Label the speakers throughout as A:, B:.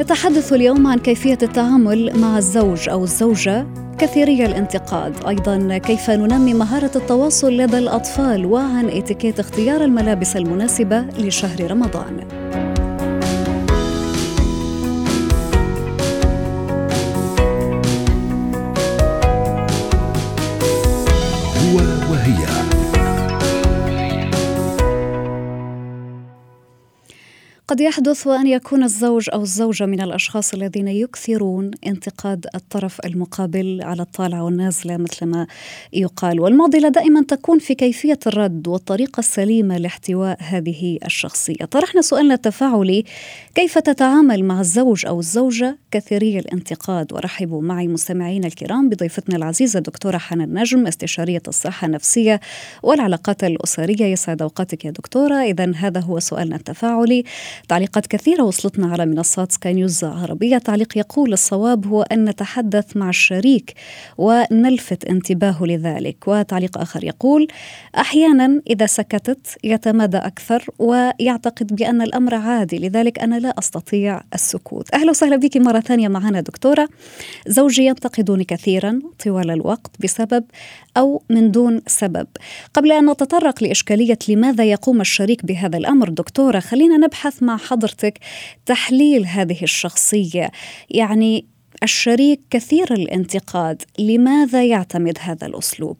A: نتحدث اليوم عن كيفية التعامل مع الزوج أو الزوجة كثيري الانتقاد. أيضا كيف ننمي مهارة التواصل لدى الأطفال وعن اتيكيت اختيار الملابس المناسبة لشهر رمضان. قد يحدث وأن يكون الزوج أو الزوجة من الأشخاص الذين يكثرون انتقاد الطرف المقابل على الطالعه والنازلة مثل ما يقال. والمعضله دائما تكون في كيفية الرد والطريقة السليمة لاحتواء هذه الشخصية. طرحنا سؤالنا التفاعلي كيف تتعامل مع الزوج أو الزوجة كثيري الانتقاد؟ ورحبوا معي مستمعينا الكرام بضيفتنا العزيزة دكتورة حنان نجم استشارية الصحة النفسية والعلاقات الأسرية. يسعد أوقاتك يا دكتورة. اذا هذا هو سؤالنا التفاعلي. تعليقات كثيرة وصلتنا على منصات سكاي نيوز عربية. تعليق يقول الصواب هو أن نتحدث مع الشريك ونلفت انتباهه لذلك. وتعليق آخر يقول أحيانا إذا سكتت يتمادى أكثر ويعتقد بأن الأمر عادي لذلك أنا لا أستطيع السكوت. أهلا وسهلا بك مرة ثانية معنا دكتورة. زوجي ينتقدني كثيرا طوال الوقت بسبب أو من دون سبب. قبل أن نتطرق لإشكالية لماذا يقوم الشريك بهذا الأمر دكتورة خلينا نبحث مع حضرتك تحليل هذه الشخصية. يعني الشريك كثير الانتقاد لماذا يعتمد هذا الأسلوب؟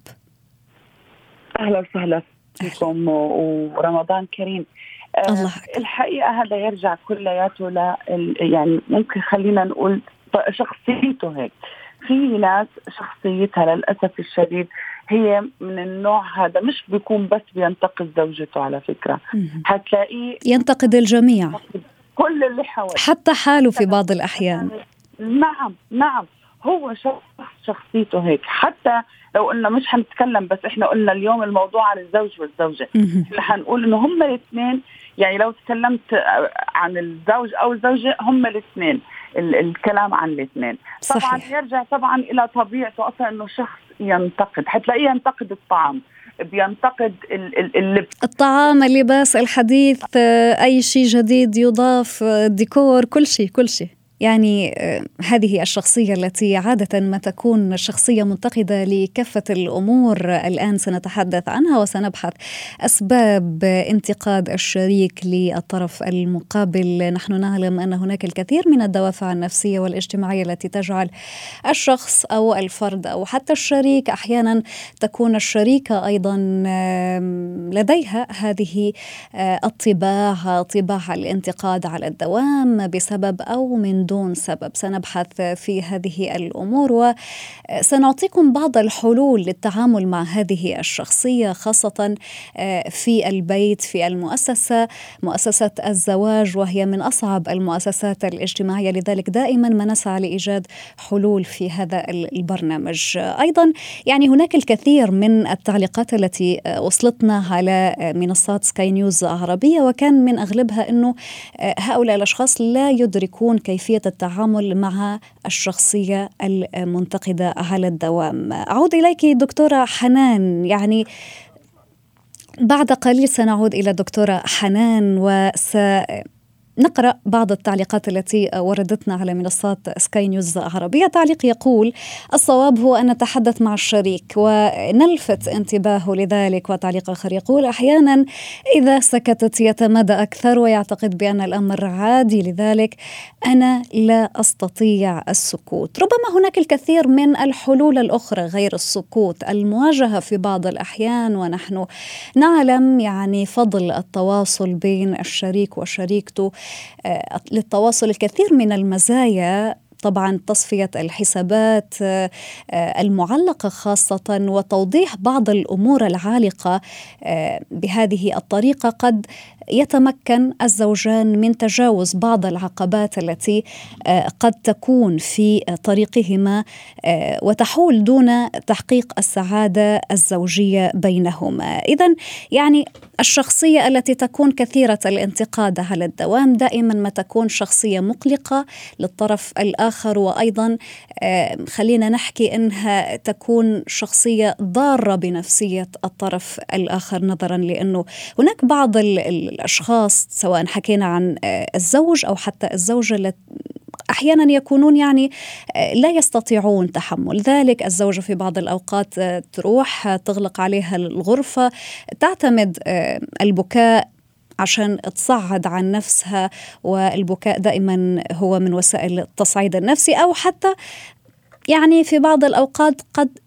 B: أهلا وسهلا فيكم ورمضان كريم.
A: آه، الله
B: الحقيقة هذا يرجع كلياته ل يعني ممكن خلينا نقول شخصيته هيك. في ناس شخصيتها للأسف الشديد هي من النوع هذا مش بيكون بس بينتقد زوجته على فكرة. حتلاقيه
A: ينتقد الجميع.
B: كل اللي حواليه.
A: حتى حاله في بعض الأحيان.
B: نعم نعم. هو شخص شخصيته هيك. حتى لو قلنا مش حنتكلم بس إحنا قلنا اليوم الموضوع عن الزوج والزوجة. إحنا حنقول إنه هم الاثنين يعني لو تكلمت عن الزوج أو الزوجة هم الاثنين. الكلام عن الاثنين. طبعا يرجع طبعا إلى طبيعته أصلا إنه شخص ينتقد. حتلاقيه ينتقد الطعام. بينتقد اللبس.
A: الطعام اللباس الحديث أي شيء جديد يضاف الديكور كل شيء كل شيء. يعني آه، هذه الشخصية التي عادة ما تكون شخصية منتقدة لكافة الأمور الآن سنتحدث عنها وسنبحث أسباب انتقاد الشريك للطرف المقابل. نحن نعلم أن هناك الكثير من الدوافع النفسية والاجتماعية التي تجعل الشخص أو الفرد أو حتى الشريك أحيانا تكون الشريكة أيضا لديها هذه آه، الطباع طباع الانتقاد على الدوام بسبب أو من دون دون سبب. سنبحث في هذه الأمور وسنعطيكم بعض الحلول للتعامل مع هذه الشخصية خاصة آه، في البيت في المؤسسة مؤسسة الزواج وهي من أصعب المؤسسات الاجتماعية. لذلك دائما ما نسعى لإيجاد حلول في هذا البرنامج. أيضا يعني هناك الكثير من التعليقات التي وصلتنا على منصات سكاي نيوز عربية وكان من أغلبها إنه آه، هؤلاء الأشخاص لا يدركون كيفيه التعامل مع الشخصية المنتقدة على الدوام. أعود إليك دكتورة حنان. يعني بعد قليل سنعود إلى دكتورة حنان وس نقرأ بعض التعليقات التي وردتنا على منصات سكاي نيوز عربية. تعليق يقول الصواب هو أن نتحدث مع الشريك ونلفت انتباهه لذلك. وتعليق آخر يقول أحيانا إذا سكتت يتمادى أكثر ويعتقد بأن الأمر عادي لذلك أنا لا أستطيع السكوت. ربما هناك الكثير من الحلول الأخرى غير السكوت المواجهة في بعض الأحيان ونحن نعلم يعني فضل التواصل بين الشريك وشريكته. للتواصل الكثير من المزايا طبعا تصفية الحسابات آه، المعلقة خاصة وتوضيح بعض الأمور العالقة آه، بهذه الطريقة. قد يتمكن الزوجان من تجاوز بعض العقبات التي آه، قد تكون في طريقهما وتحول دون تحقيق السعادة الزوجية بينهما. اذا يعني الشخصية التي تكون كثيرة الانتقاد على الدوام دائما ما تكون شخصية مقلقة للطرف الآخر الآخر وأيضا خلينا نحكي أنها تكون شخصية ضارة بنفسية الطرف الآخر نظرا لأنه هناك بعض الأشخاص سواء حكينا عن آه، الزوج أو حتى الزوجة أحيانا يكونون يعني آه، لا يستطيعون تحمل. ذلك الزوجة في بعض الأوقات آه، تروح تغلق عليها الغرفة تعتمد البكاء عشان تصعد عن نفسها والبكاء دائما هو من وسائل التصعيد النفسي أو حتى يعني في بعض الأوقات قد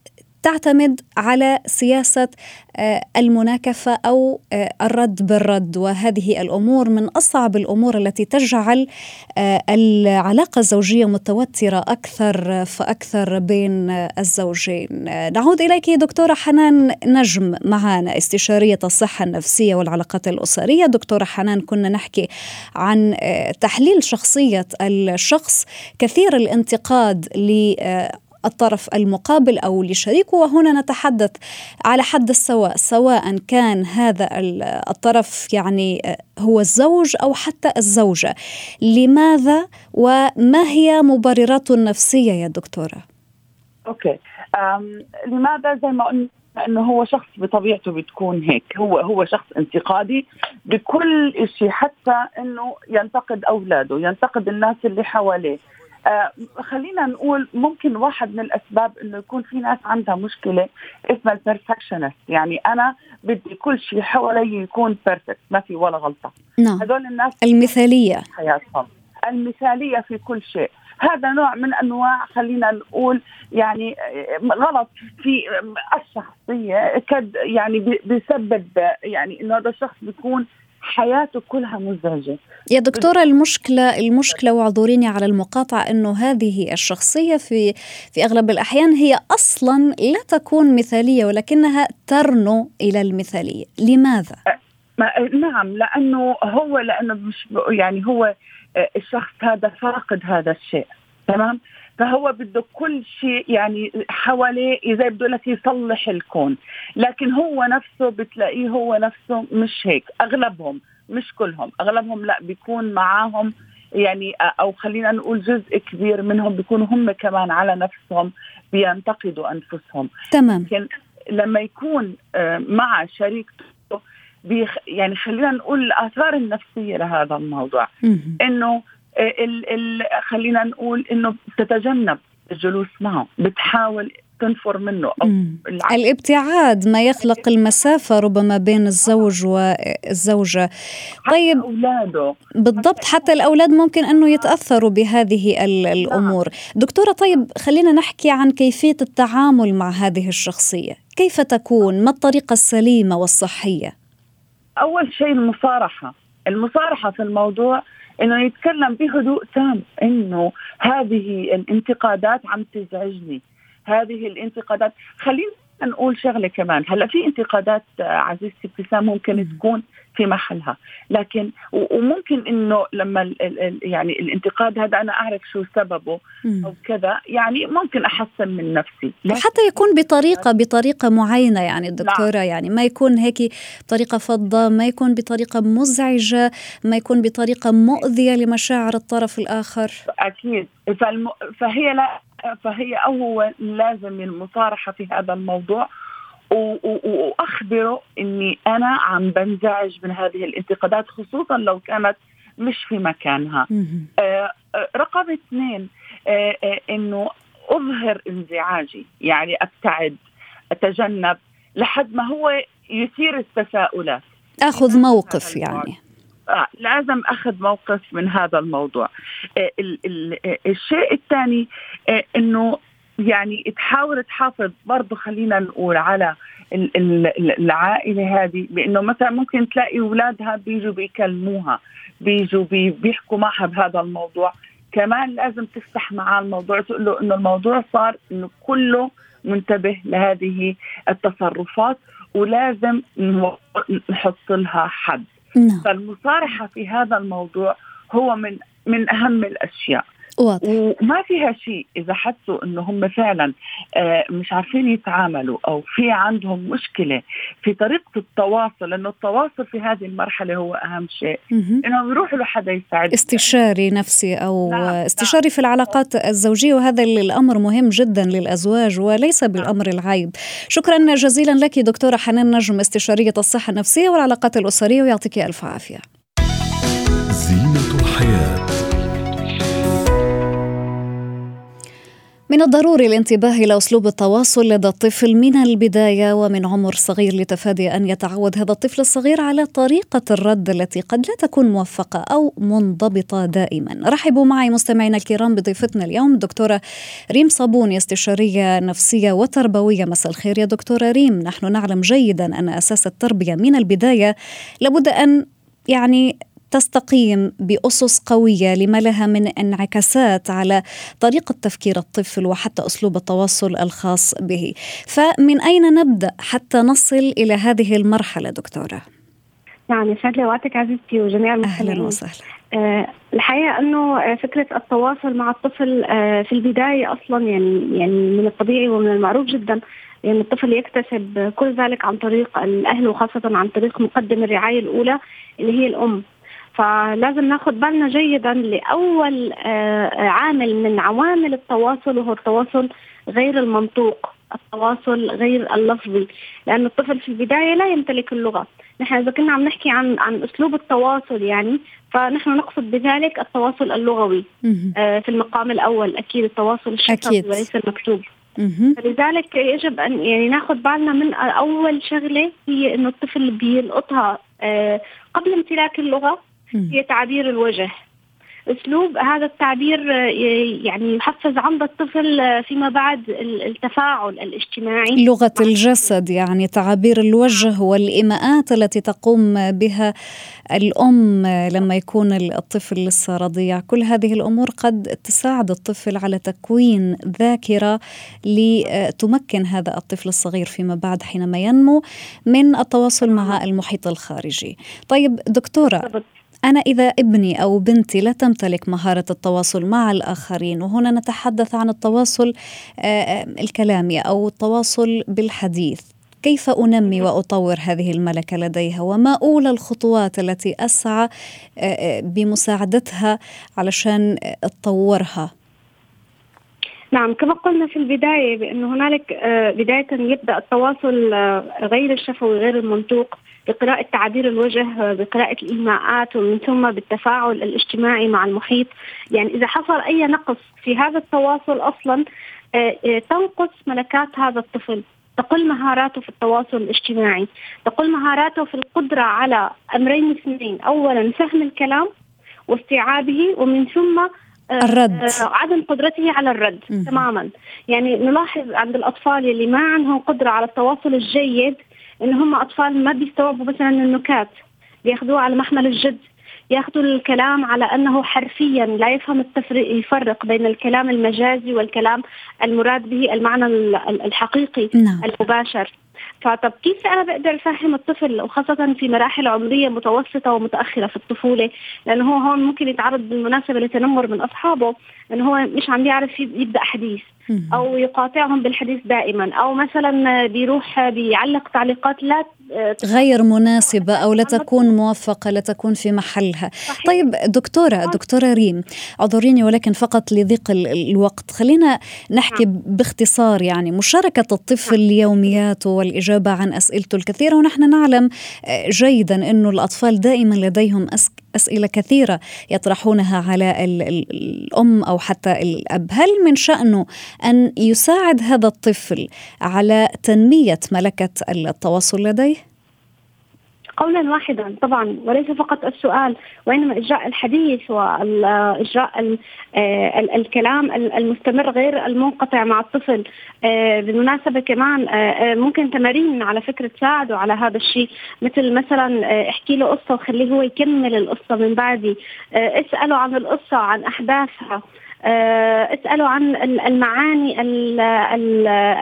A: تعتمد على سياسة آه، المناكفة أو آه، الرد بالرد وهذه الأمور من أصعب الأمور التي تجعل آه، العلاقة الزوجية متوترة أكثر فأكثر بين الزوجين. نعود إليك دكتورة حنان نجم معنا استشارية الصحة النفسية والعلاقات الأسرية. دكتورة حنان كنا نحكي عن تحليل شخصية الشخص كثير الانتقاد ل الطرف المقابل أو لشريكه وهنا نتحدث على حد السواء سواء كان هذا الطرف يعني هو الزوج أو حتى الزوجة. لماذا وما هي مبرراته النفسيه يا
B: دكتورة؟ أوكي. لماذا زي ما قلنا إنه هو شخص بطبيعته بتكون هيك هو هو شخص انتقادي بكل شيء حتى إنه ينتقد أولاده ينتقد الناس اللي حواليه. خلينا نقول ممكن واحد من الأسباب إنه يكون في ناس عندها مشكلة اسمها ال perfectionist يعني أنا بدي كل شيء حوالي يكون perfect ما في ولا غلطة.
A: نعم. هذول الناس المثالية.
B: حياتهم. المثالية في كل شيء. هذا نوع من أنواع خلينا نقول يعني آه، غلط في الشخصية. قد يعني بيسبب يعني إنه هذا الشخص بيكون حياته كلها مزعجة.
A: يا دكتورة المشكلة المشكلة واعذريني على المقاطعة إنه هذه الشخصية في في أغلب الأحيان هي أصلا لا تكون مثالية ولكنها ترنو إلى المثالية. لماذا؟
B: نعم لأنه هو لأنه مش يعني هو الشخص هذا فاقد هذا الشيء تمام؟ فهو بده كل شيء يعني حواليه إذا بده لك يصلح الكون. لكن هو نفسه بتلاقيه هو نفسه مش هيك. أغلبهم مش كلهم. أغلبهم لا بيكون معاهم يعني أو خلينا نقول جزء كبير منهم بيكونوا هم كمان على نفسهم بينتقدوا أنفسهم.
A: تمام.
B: لكن لما يكون آه، مع شريكته بيخ يعني خلينا نقول الآثار النفسية لهذا الموضوع. إنه ال ال خلينا نقول إنه تتجنب الجلوس معه بتحاول تنفر منه أو
A: الابتعاد ما يخلق المسافة ربما بين الزوج والزوجة
B: طيب أولاده.
A: بالضبط حتى الأولاد ممكن أنه يتأثروا بهذه الأمور نعم. دكتورة طيب خلينا نحكي عن كيفية التعامل مع هذه الشخصية. كيف تكون؟ ما الطريقة السليمة والصحية؟
B: أول شيء المصارحة. المصارحة في الموضوع إنه يتكلم بهدوء تام إنه هذه الانتقادات عم تزعجني. هذه الانتقادات. خلينا نقول شغلة كمان. هلا في انتقادات عزيزتي ابتسام ممكن تكون في محلها. لكن وممكن إنه لما ال ال يعني الانتقاد هذا أنا أعرف شو سببه أو كذا يعني ممكن أحسن من نفسي.
A: حتى يكون بطريقة بطريقة معينة يعني الدكتوره نعم. يعني ما يكون هيك طريقه فضة ما يكون بطريقة مزعجة ما يكون بطريقة مؤذية لمشاعر الطرف الآخر.
B: أكيد. فالم... فهي لا فهي أول لازم المصارحة في هذا الموضوع. وأخبره إني أنا عم بنزعج من هذه الانتقادات خصوصا لو كانت مش في مكانها. آه رقم اثنين آه آه إنه أظهر انزعاجي يعني أبتعد أتجنب لحد ما هو يثير التساؤلات.
A: آخذ موقف يعني.
B: آه لازم أخذ موقف من هذا الموضوع. آه آه الشيء الثاني آه إنه يعني تحاول تحافظ برضه خلينا نقول على العائلة هذه بإنه مثلا ممكن تلاقي أولادها بيجوا بيكلموها بيجوا بي بيحكوا معها بهذا الموضوع. كمان لازم تفتح معاه الموضوع تقول له إنه الموضوع صار إنه كله منتبه لهذه التصرفات ولازم نحط لها حد. نعم. فالمصارحة في هذا الموضوع هو من من أهم الأشياء واضح. وما فيها شيء إذا حسوا إنه هم فعلا آه، مش عارفين يتعاملوا أو في عندهم مشكلة في طريقة التواصل لأنه التواصل في هذه المرحلة هو أهم شيء انهم يروحوا لحدا يساعد
A: استشاري نفسي أو نعم. استشاري نعم. في العلاقات الزوجية وهذا الأمر مهم جدا للأزواج وليس نعم. بالأمر العيب شكرا جزيلا لك دكتورة حنان نجم استشارية الصحة النفسية والعلاقات الأسرية ويعطيك ألف عافية من الضروري الانتباه إلى أسلوب التواصل لدى الطفل من البداية ومن عمر صغير لتفادي أن يتعود هذا الطفل الصغير على طريقة الرد التي قد لا تكون موفقة أو منضبطة دائما. رحبوا معي مستمعينا الكرام بضيفتنا اليوم الدكتوره ريم صابوني استشارية نفسية وتربوية مساء الخير يا دكتورة ريم، نحن نعلم جيدا أن أساس التربية من البداية لابد أن يعني تستقيم بأسس قوية لما لها من انعكاسات على طريقة تفكير الطفل وحتى أسلوب التواصل الخاص به. فمن أين نبدأ حتى نصل إلى هذه المرحلة دكتورة؟
C: نعم يسعد لي وقتك عزيزتي وجميع
A: المستمعين. أهلا وسهلا.
C: أه الحقيقة إنه آه، فكرة التواصل مع الطفل أه في البداية أصلا يعني يعني من الطبيعي ومن المعروف جدا يعني الطفل يكتسب كل ذلك عن طريق الأهل وخاصة عن طريق مقدم الرعاية الأولى اللي هي الأم. فلازم ناخذ بالنا جيدا لأول آه، عامل من عوامل التواصل وهو التواصل غير المنطوق التواصل غير اللفظي لأن الطفل في البداية لا يمتلك اللغة. نحن إذا كنا عم نحكي عن عن أسلوب التواصل يعني فنحن نقصد بذلك التواصل اللغوي آه في المقام الأول. أكيد التواصل الشفوي وليس المكتوب فلذلك يجب أن يعني ناخذ بالنا من أول شغلة هي إنه الطفل بيلقطها آه قبل امتلاك اللغة هي تعبير الوجه. أسلوب هذا التعبير آه، يعني يحفز عند الطفل آه، فيما بعد التفاعل الاجتماعي.
A: لغة الجسد يعني تعابير الوجه والايماءات التي تقوم بها الأم لما يكون الطفل لسه رضيع. كل هذه الأمور قد تساعد الطفل على تكوين ذاكرة لتمكن هذا الطفل الصغير فيما بعد حينما ينمو من التواصل مع المحيط الخارجي. طيب دكتورة أنا إذا ابني أو بنتي لا تمتلك مهارة التواصل مع الآخرين وهنا نتحدث عن التواصل الكلامي أو التواصل بالحديث. كيف أنمي وأطور هذه الملكة لديها؟ وما أولى الخطوات التي أسعى بمساعدتها علشان تطورها
C: نعم كما قلنا في البداية بأن هنالك بداية يبدأ التواصل غير الشفوي غير المنطوق بقراءة تعابير الوجه بقراءة الإيماءات ومن ثم بالتفاعل الاجتماعي مع المحيط. يعني إذا حصل أي نقص في هذا التواصل أصلا آه، آه، تنقص ملكات هذا الطفل. تقل مهاراته في التواصل الاجتماعي. تقل مهاراته في القدرة على أمرين اثنين. أولا فهم الكلام واستيعابه ومن ثم
A: آه، الرد.
C: عدم قدرته على الرد م- تماما. يعني نلاحظ عند الأطفال اللي ما عندهم قدرة على التواصل الجيد إن هم أطفال ما بيستوعبوا مثلا النكات. بياخذوها على محمل الجد. ياخذوا الكلام على أنه حرفيا لا يفهم التفرق يفرق بين الكلام المجازي والكلام المراد به المعنى الحقيقي نعم. المباشر. فطب كيف أنا بقدر أفهم الطفل وخاصة في مراحل عمرية متوسطة ومتأخرة في الطفولة؟ لأنه هو هون ممكن يتعرض بالمناسبة لتنمر من أصحابه إنه هو مش عم يعرف يبدأ حديث أو يقاطعهم بالحديث دائما أو مثلا بيروح بيعلق تعليقات لا
A: غير مناسبة أو لا تكون موفقة لا تكون في محلها صحيح. طيب دكتورة دكتورة ريم أعذريني ولكن فقط لضيق الوقت خلينا نحكي نعم. باختصار يعني مشاركة الطفل نعم. يومياته والإجابة عن أسئلته الكثيرة ونحن نعلم آه، جيدا أنه الأطفال دائما لديهم أسئلة كثيرة يطرحونها على الأم أو حتى الأب هل من شأنه أن يساعد هذا الطفل على تنمية ملكة التواصل لديه؟
C: قولا واحدا طبعا وليس فقط السؤال وإنما إجراء الحديث واجراء آه، الكلام المستمر غير المنقطع مع الطفل. آه، بالمناسبة كمان آه، ممكن تمارين على فكرة تساعده على هذا الشيء مثل مثلا احكي له قصة وخليه هو يكمل القصة من بعدي. اسأله عن القصة عن أحداثها. اسألوا عن المعاني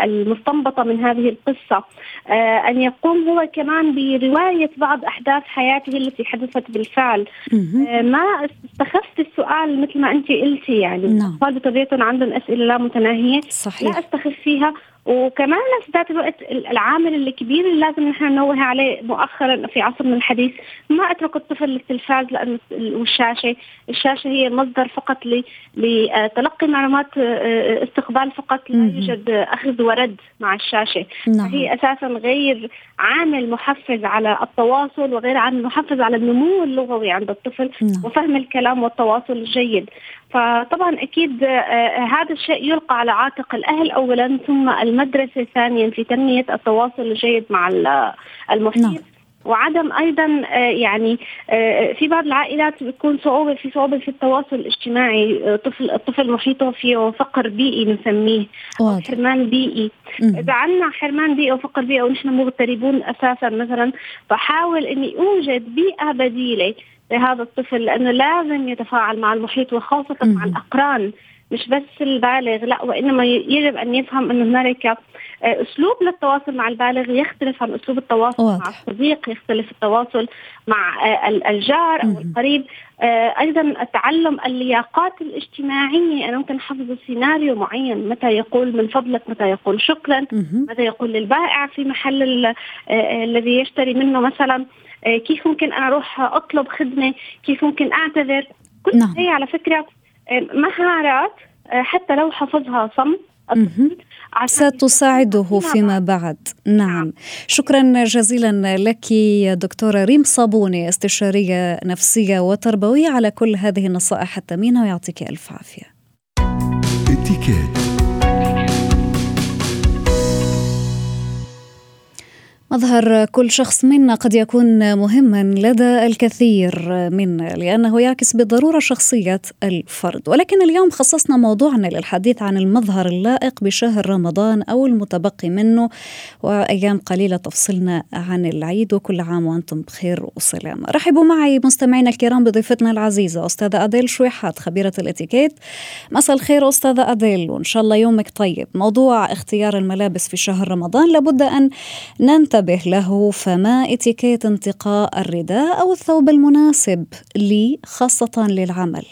C: المستنبطة من هذه القصة. آه، أن يقوم هو كمان برواية بعض أحداث حياته التي حدثت بالفعل. آه، ما استخفت السؤال مثل ما أنت قلتي يعني نعم. الأطفال بطبيعتهم عندهم أسئلة لا متناهية. صحيح. لا أستخف فيها. وكمان في ذات الوقت العامل الكبير اللي لازم نحن ننوه عليه مؤخرا في عصرنا الحديث ما أترك الطفل للتلفاز لأنه والشاشة، الشاشة هي مصدر فقط لتلقي معلومات آه، آه، استقبال فقط لا يوجد أخذ ورد مع الشاشة، نعم. هي أساسا غير عامل محفز على التواصل وغير عامل محفز على النمو اللغوي عند الطفل نعم. وفهم الكلام والتواصل الجيد، فطبعا أكيد آه، هذا الشيء يلقى على عاتق الأهل اولا ثم المدرسة ثانيا في تنمية التواصل الجيد مع المحيط. نعم. وعدم أيضا آه، يعني آه، في بعض العائلات بتكون صعوبة في صعوبة في التواصل الاجتماعي. طفل الطفل محيطه فيه فقر بيئي بنسميه حرمان بيئي. إذا عندنا حرمان بيئي وفقر بيئي ونحن مغتربون أساسا مثلا فحاول إني أوجد بيئة بديلة لهذا الطفل لأنه لازم يتفاعل مع المحيط وخاصة مع الأقران. مش بس البالغ لا وإنما يجب أن يفهم أن هنالك آه، أسلوب للتواصل مع البالغ. يختلف عن أسلوب التواصل واضح. مع الصديق يختلف التواصل مع آه، الجار أو القريب. آه، أيضا تعلم اللياقات الاجتماعية. أنا ممكن حفظ سيناريو معين. متى يقول من فضلك متى يقول شكرا؟ متى يقول للبائع في محل الذي يشتري منه مثلا؟ كيف ممكن أنا أروح أطلب خدمة؟ كيف ممكن أعتذر؟ كل نعم. هي على فكرة مهارات آه، حتى لو حفظها صم
A: ستساعده فيما بعد. نعم. نعم شكرا جزيلا لك دكتورة ريم صابوني استشارية نفسية وتربوية على كل هذه النصائح الثمينة ويعطيك ألف عافية. مظهر كل شخص منا قد يكون مهما لدى الكثير منا لأنه يعكس بالضرورة شخصية الفرد، ولكن اليوم خصصنا موضوعنا للحديث عن المظهر اللائق بشهر رمضان أو المتبقي منه وأيام قليلة تفصلنا عن العيد وكل عام وأنتم بخير وسلامه. رحبوا معي مستمعينا الكرام بضيفتنا العزيزة أستاذة أديل شويحات خبيرة الإتيكيت. مساء الخير أستاذة أديل وإن شاء الله يومك طيب. موضوع اختيار الملابس في شهر رمضان لابد أن ننتبه انتبه له فما اتيكيت انتقاء الرداء أو الثوب المناسب لي خاصة للعمل.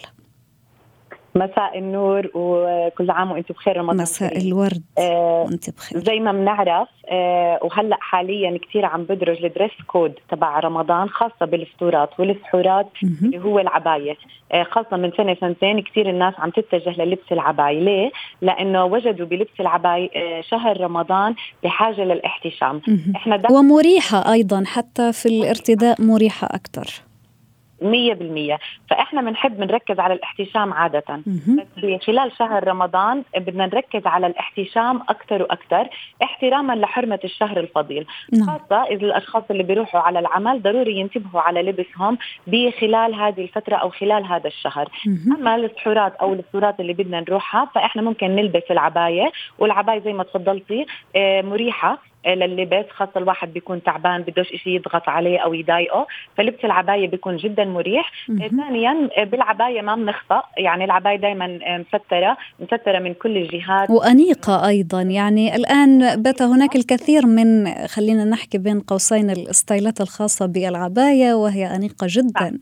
D: مساء النور وكل عام وأنتم بخير رمضان
A: مساء الورد. آه وانت بخير.
D: زي ما بنعرف آه وهلأ حاليا كثير عم بدرج الدريس كود تبع رمضان خاصة بالفطورات والسحورات اللي هو العباية. آه خاصة من سنة سنتين كثير الناس عم تتجه للبس العباية. ليه؟ لأنه وجدوا بلبس العباية آه شهر رمضان بحاجة للاحتشام.
A: إحنا ومريحة أيضا حتى في الارتداء مريحة أكثر
D: 100% فإحنا بنحب بنركز على الاحتشام عادة. بس خلال شهر رمضان بدنا نركز على الاحتشام أكثر وأكثر احتراما لحرمة الشهر الفضيل. نعم. خاصة إذا الأشخاص اللي بيروحوا على العمل ضروري ينتبهوا على لبسهم بخلال هذه الفترة أو خلال هذا الشهر. أما السحورات أو الفطورات اللي بدنا نروحها فإحنا ممكن نلبس العباية والعباية زي ما تفضلتي آه، مريحة. لللبس خاصة الواحد بيكون تعبان بدوش إشي يضغط عليه أو يضايقه فلبس العباية بيكون جدا مريح. ثانيا بالعباية ما بنخفى يعني العباية دايما مسترة مسترة من كل الجهات.
A: وأنيقة أيضا. يعني الآن بات هناك الكثير من خلينا نحكي بين قوسين الستايلات الخاصة بالعباية وهي أنيقة جدا.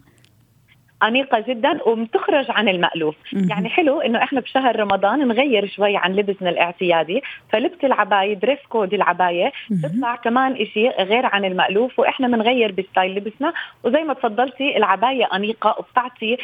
D: انيقه جدا وبتخرج عن المألوف. يعني حلو إنه إحنا بشهر رمضان نغير شوي عن لبسنا الاعتيادي فلبس العباية dress code العباية تطلع كمان شيء غير عن المألوف وإحنا بنغير ب style لبسنا. وزي ما تفضلتي العباية انيقه وبتعطي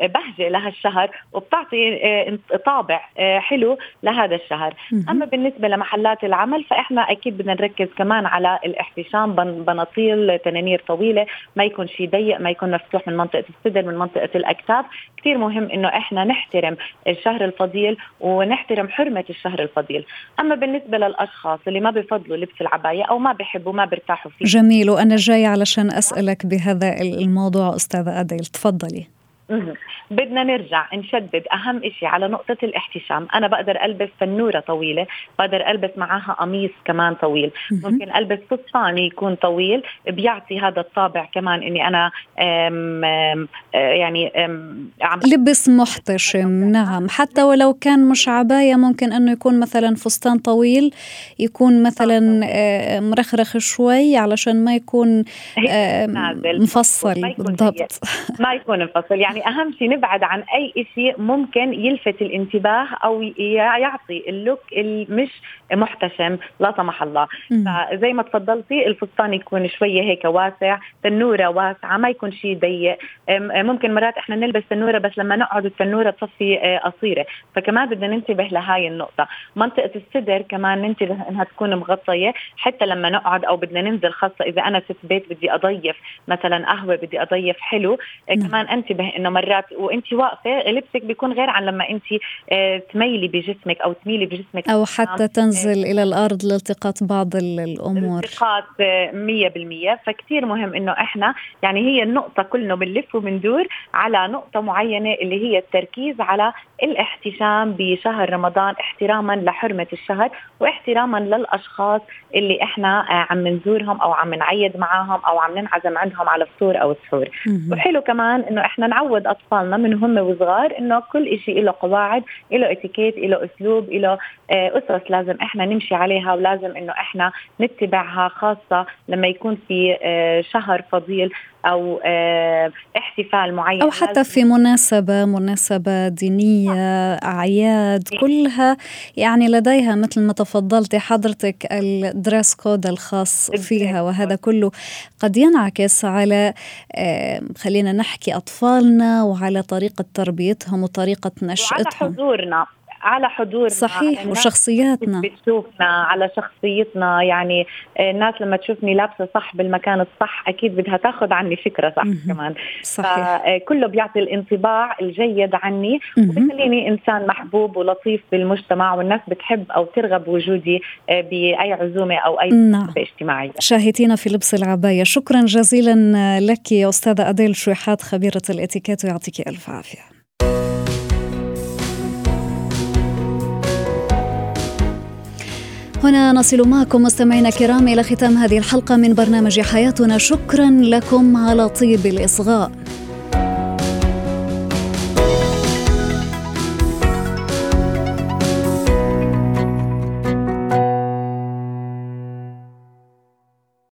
D: بهجة لهالشهر وبتعطي طابع آه، حلو لهذا الشهر. أما بالنسبة لمحلات العمل فإحنا أكيد بدنا نركز كمان على الاحتشام بناطيل تنانير طويلة ما يكون شيء ضيق ما يكون مفتوح من منطقة الصدر من منطقة الأكتاف. كثير مهم إنه إحنا نحترم الشهر الفضيل ونحترم حرمة الشهر الفضيل. أما بالنسبة للأشخاص اللي ما بفضلوا لبس العباية أو ما بحبوا ما برتاحوا فيه.
A: جميل وأنا جاي علشان أسألك بهذا الموضوع أستاذة أديل. تفضلي.
D: بدنا نرجع نشدد أهم شيء على نقطة الاحتشام. أنا بقدر ألبس فنورة طويلة بقدر ألبس معاها قميص كمان طويل. ممكن ألبس فستان يكون طويل بيعطي هذا الطابع كمان إني أنا أم أم يعني
A: أم عم لبس محتشم. نعم. حتى ولو كان مش عبايه ممكن أنه يكون مثلا فستان طويل يكون مثلا آه، مرخرخ شوي علشان ما يكون مفصل. بالضبط.
D: ما يكون مفصل. يعني أهم شيء نبعد عن أي شيء ممكن يلفت الانتباه أو يعطي اللوك المش محتشم لا سمح الله. فزي ما تفضلتي الفستان يكون شوية هيك واسع تنورة واسعة ما يكون شيء ضيق. ممكن مرات إحنا نلبس تنورة بس لما نقعد التنورة تصفي آه، قصيرة. فكمان بدنا ننتبه لهاي النقطة. منطقة الصدر كمان ننتبه إنها تكون مغطية. حتى لما نقعد أو بدنا ننزل خاصة إذا أنا ست بيت بدي أضيف مثلا قهوة بدي أضيف حلو نعم. كمان أنتبه إنه مرات وانت واقفة لبسك بيكون غير عن لما انت آه، تميلي بجسمك أو تميلي بجسمك.
A: أو حتى تنزل إلى الأرض لالتقاط بعض الأمور.
D: التقاط 100% فكتير مهم إنه إحنا يعني هي النقطة كلنا بنلف وبندور على نقطة معينة اللي هي التركيز على الاحتشام بشهر رمضان احتراما لحرمة الشهر واحتراما للأشخاص اللي إحنا آه، عم نزورهم أو عم نعيد معاهم أو عم ننعزم عندهم على فطور أو سحور وحلو كمان إنه إحنا نعود أطفالنا من هم وصغار إنه كل شيء له قواعد له إتيكيت له أسلوب له آه، أسس لازم إحنا نمشي عليها ولازم إنه إحنا نتبعها خاصة لما يكون في آه، شهر فضيل. أو آه، احتفال معين.
A: أو حتى في مناسبة مناسبة دينية أعياد كلها يعني لديها مثل ما تفضلتي حضرتك ال dress code الخاص فيها وهذا كله قد ينعكس على خلينا نحكي أطفالنا وعلى طريقة تربيتهم وطريقة نشأتهم. وعلى
D: حضورنا. على حضورنا
A: صحيح وشخصياتنا.
D: بتشوفنا على شخصيتنا. يعني الناس لما تشوفني لابسة صح بالمكان الصح أكيد بدها تاخذ عني فكرة صح كمان. صحيح. فكله بيعطي الانطباع الجيد عني وبخليني إنسان محبوب ولطيف بالمجتمع والناس بتحب أو ترغب وجودي آه، بأي عزومة أو أي نعم. اجتماعية.
A: شاهدينا في لبس العباية. شكرا جزيلا لك يا أستاذة أديل شويحات خبيرة الإتيكيت ويعطيك ألف عافية. هنا نصل معكم مستمعينا الكرام إلى ختام هذه الحلقة من برنامج حياتنا. شكرا لكم على طيب الإصغاء.